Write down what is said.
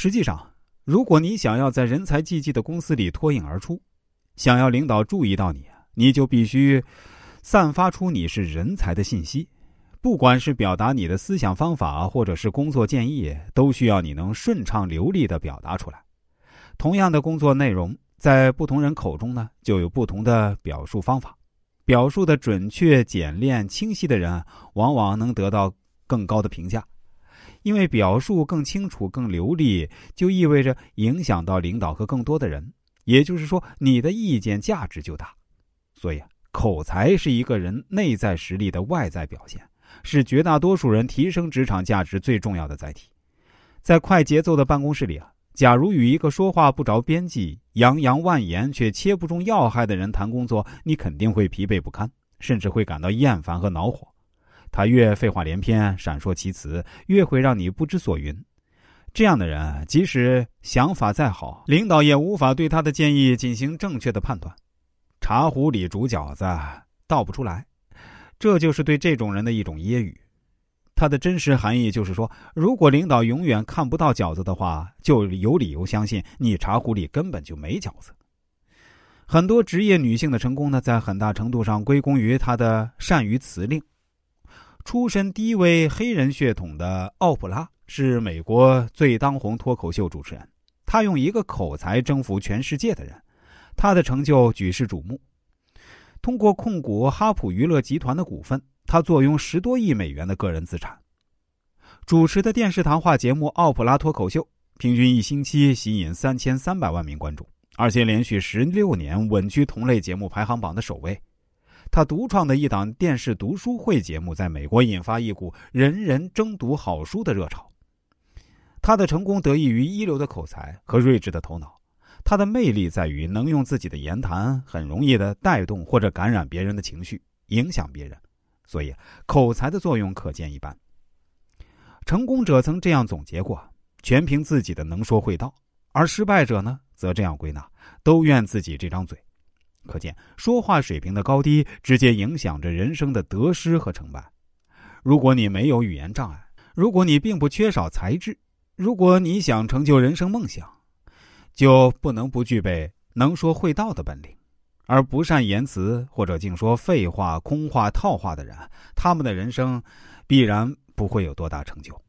实际上，如果你想要在人才济济的公司里脱颖而出，想要领导注意到你，你就必须散发出你是人才的信息。不管是表达你的思想方法，或者是工作建议，都需要你能顺畅流利的表达出来。同样的工作内容，在不同人口中呢，就有不同的表述方法。表述的准确、简练、清晰的人，往往能得到更高的评价，因为表述更清楚、更流利，就意味着影响到领导和更多的人。也就是说，你的意见价值就大。所以，口才是一个人内在实力的外在表现。是绝大多数人提升职场价值最重要的载体。在快节奏的办公室里啊，假如与一个说话不着边际、洋洋万言却切不中要害的人谈工作，你肯定会疲惫不堪，甚至会感到厌烦和恼火。他越废话连篇、闪烁其词，越会让你不知所云。这样的人，即使想法再好，领导也无法对他的建议进行正确的判断。茶壶里煮饺子，倒不出来。这就是对这种人的一种揶揄，它的真实含义就是说，如果领导永远看不到饺子的话，就有理由相信你茶壶里根本就没饺子。很多职业女性的成功呢，在很大程度上归功于她的善于辞令。出身低微黑人血统的奥普拉是美国最当红脱口秀主持人，她用一个口才征服全世界的人，她的成就举世瞩目。通过控股哈普娱乐集团的股份，他坐拥十多亿美元的个人资产。主持的电视谈话节目《奥普拉脱口秀》，平均一星期吸引三千三百万名观众，而且连续十六年稳居同类节目排行榜的首位。他独创的一档电视读书会节目，在美国引发一股人人争读好书的热潮。他的成功得益于一流的口才和睿智的头脑。他的魅力在于能用自己的言谈很容易的带动或者感染别人的情绪，影响别人，所以口才的作用可见一斑。成功者曾这样总结过：全凭自己的能说会道；而失败者呢，则这样归纳：都怨自己这张嘴。可见说话水平的高低，直接影响着人生的得失和成败。如果你没有语言障碍，如果你并不缺少才智，如果你想成就人生梦想，就不能不具备能说会道的本领，而不善言辞或者净说废话、空话、套话的人，他们的人生必然不会有多大成就。